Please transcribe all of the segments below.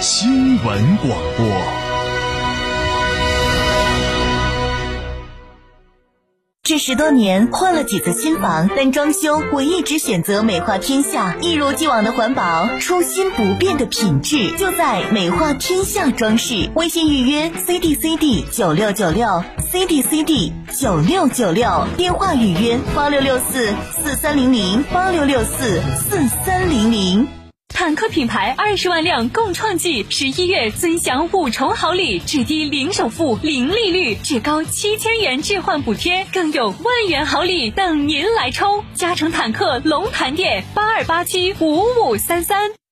新闻广播。这十多年换了几次新房，但装修我一直选择美化天下，一如既往的环保，初心不变的品质，就在美化天下装饰。微信预约 C D C D 九六九六 C D C D 九六九六，电话预约八六六四四三零零八六六四四三零零。坦克品牌二十万辆共创季，十一月尊享五重好礼：至低零首付、零利率，至高七千元置换补贴，更有万元好礼等您来抽！嘉诚坦克龙潭店八二八七五五三三。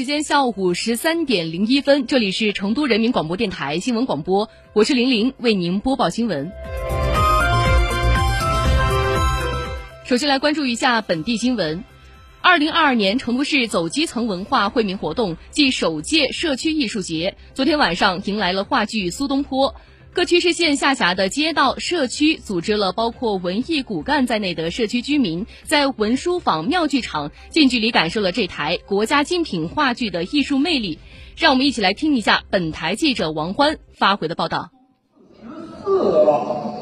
时间下午十三点零一分，这里是成都人民广播电台新闻广播，我是玲玲，为您播报新闻。首先来关注一下本地新闻。二零二二年成都市走基层文化惠民活动暨首届社区艺术节，昨天晚上迎来了话剧《苏东坡》。各区市县下辖的街道、社区组织了包括文艺骨干在内的社区居民，在文殊坊妙剧场近距离感受了这台国家精品话剧的艺术魅力。让我们一起来听一下本台记者王欢发回的报道。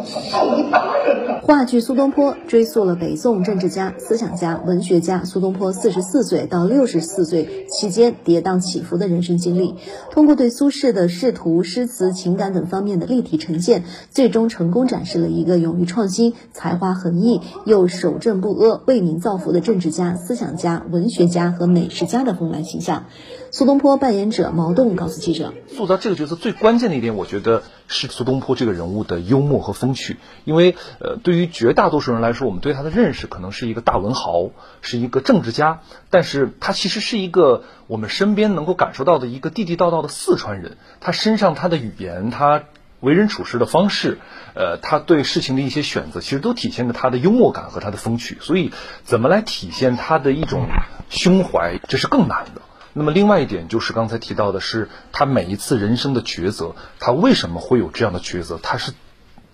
话剧《苏东坡》追溯了北宋政治家、思想家、文学家苏东坡四十四岁到六十四岁期间跌宕起伏的人生经历，通过对苏轼的仕途、诗词、情感等方面的立体呈现，最终成功展示了一个勇于创新、才华横溢又守正不阿、为民造福的政治家、思想家、文学家和美食家的丰满形象。苏东坡扮演者毛栋告诉记者：“塑造这个角色最关键的一点，我觉得是苏东坡这个人物的幽默和风去。因为，呃，对于绝大多数人来说，我们对他的认识可能是一个大文豪，是一个政治家，但是他其实是一个我们身边能够感受到的一个地地道道的四川人。他身上他的语言，他为人处事的方式，呃，他对事情的一些选择，其实都体现着他的幽默感和他的风趣。所以，怎么来体现他的一种胸怀，这是更难的。”那么，另外一点就是刚才提到的是，他每一次人生的抉择，他为什么会有这样的抉择？他是，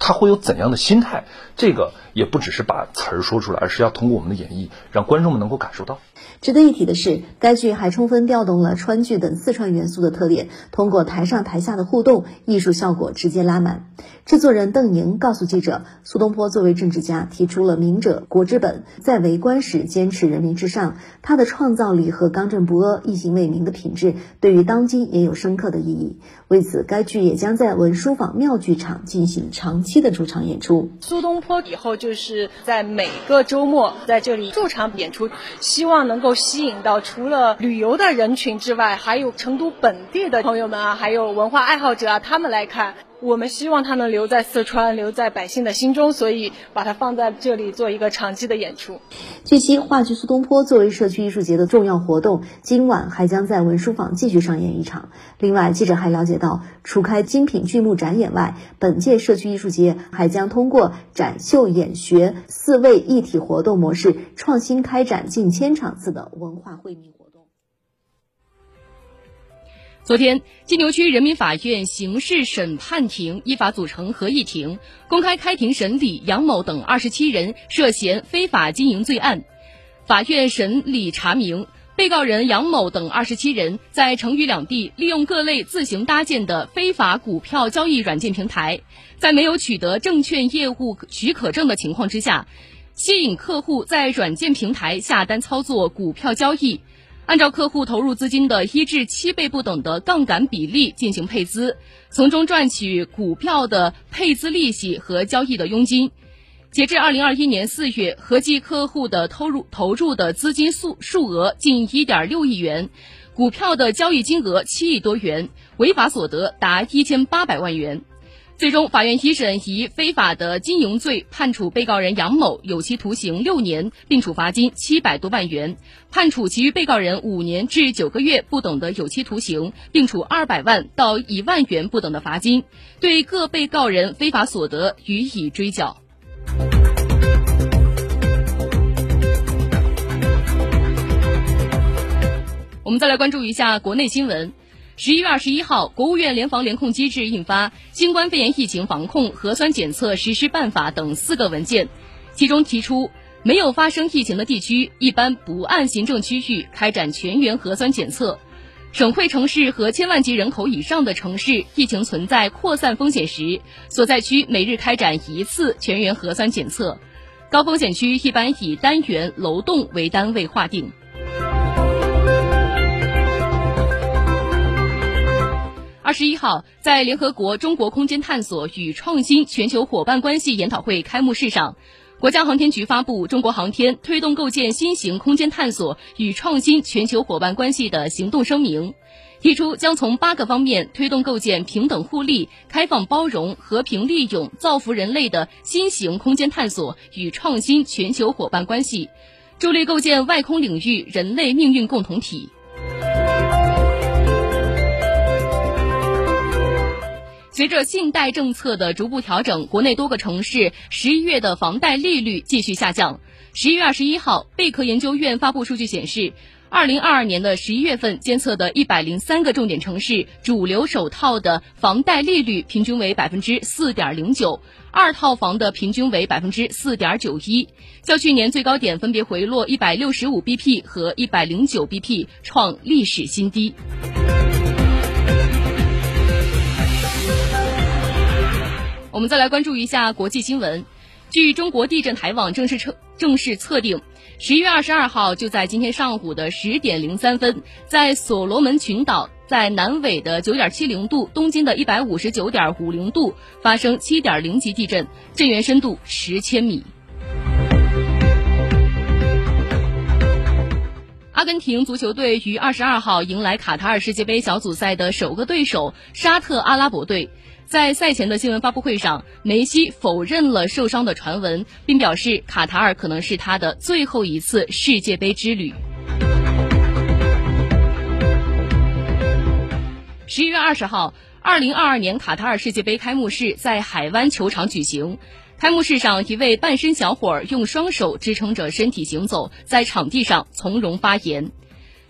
他会有怎样的心态？这个也不只是把词儿说出来，而是要通过我们的演绎，让观众们能够感受到。值得一提的是，该剧还充分调动了川剧等四川元素的特点，通过台上台下的互动，艺术效果直接拉满。制作人邓莹告诉记者，苏东坡作为政治家，提出了“明者国之本”，在为官时坚持人民至上。他的创造力和刚正不阿、一心为民的品质，对于当今也有深刻的意义。为此，该剧也将在文书坊妙剧场进行长期的驻场演出。苏东坡以后就是在每个周末在这里驻场演出，希望呢能够。吸引到除了旅游的人群之外，还有成都本地的朋友们啊，还有文化爱好者啊，他们来看。我们希望它能留在四川，留在百姓的心中，所以把它放在这里做一个长期的演出。据悉，话剧《苏东坡》作为社区艺术节的重要活动，今晚还将在文书坊继续上演一场。另外，记者还了解到，除开精品剧目展演外，本届社区艺术节还将通过展秀、演学四位一体活动模式，创新开展近千场次的文化惠民活动。昨天，金牛区人民法院刑事审判庭依法组成合议庭，公开开庭审理杨某等二十七人涉嫌非法经营罪案。法院审理查明，被告人杨某等二十七人在成渝两地利用各类自行搭建的非法股票交易软件平台，在没有取得证券业务许可证的情况之下，吸引客户在软件平台下单操作股票交易。按照客户投入资金的一至七倍不等的杠杆比例进行配资，从中赚取股票的配资利息和交易的佣金。截至二零二一年四月，合计客户的投入投入的资金数数额近一点六亿元，股票的交易金额七亿多元，违法所得达一千八百万元。最终，法院一审以非法的经营罪判处被告人杨某有期徒刑六年，并处罚金七百多万元；判处其余被告人五年至九个月不等的有期徒刑，并处二百万到一万元不等的罚金，对各被告人非法所得予以追缴。我们再来关注一下国内新闻。十一月二十一号，国务院联防联控机制印发《新冠肺炎疫情防控核酸检测实施办法》等四个文件，其中提出，没有发生疫情的地区，一般不按行政区域开展全员核酸检测；省会城市和千万级人口以上的城市，疫情存在扩散风险时，所在区每日开展一次全员核酸检测；高风险区一般以单元、楼栋为单位划定。二十一号，在联合国中国空间探索与创新全球伙伴关系研讨会开幕式上，国家航天局发布《中国航天推动构建新型空间探索与创新全球伙伴关系的行动声明》，提出将从八个方面推动构建平等互利、开放包容、和平利用、造福人类的新型空间探索与创新全球伙伴关系，助力构建外空领域人类命运共同体。随着信贷政策的逐步调整，国内多个城市十一月的房贷利率继续下降。十一月二十一号，贝壳研究院发布数据显示，二零二二年的十一月份监测的一百零三个重点城市主流首套的房贷利率平均为百分之四点零九，二套房的平均为百分之四点九一，较去年最高点分别回落一百六十五 BP 和一百零九 BP，创历史新低。我们再来关注一下国际新闻。据中国地震台网正式测正式测定，十一月二十二号就在今天上午的十点零三分，在所罗门群岛在南纬的九点七零度、东经的一百五十九点五零度发生七点零级地震，震源深度十千米。阿根廷足球队于二十二号迎来卡塔尔世界杯小组赛的首个对手沙特阿拉伯队。在赛前的新闻发布会上，梅西否认了受伤的传闻，并表示卡塔尔可能是他的最后一次世界杯之旅。十一月二十号，二零二二年卡塔尔世界杯开幕式在海湾球场举行。开幕式上，一位半身小伙用双手支撑着身体行走，在场地上从容发言。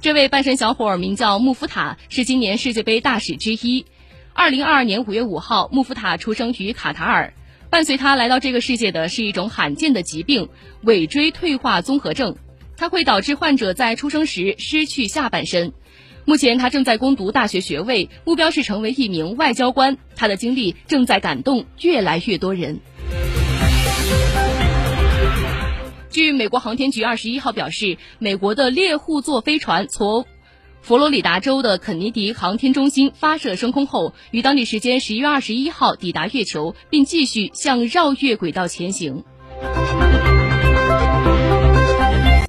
这位半身小伙名叫穆夫塔，是今年世界杯大使之一。二零二二年五月五号，穆夫塔出生于卡塔尔。伴随他来到这个世界的是一种罕见的疾病——尾椎退化综合症，它会导致患者在出生时失去下半身。目前，他正在攻读大学学位，目标是成为一名外交官。他的经历正在感动越来越多人。据美国航天局二十一号表示，美国的猎户座飞船从佛罗里达州的肯尼迪航天中心发射升空后，于当地时间十一月二十一号抵达月球，并继续向绕月轨道前行。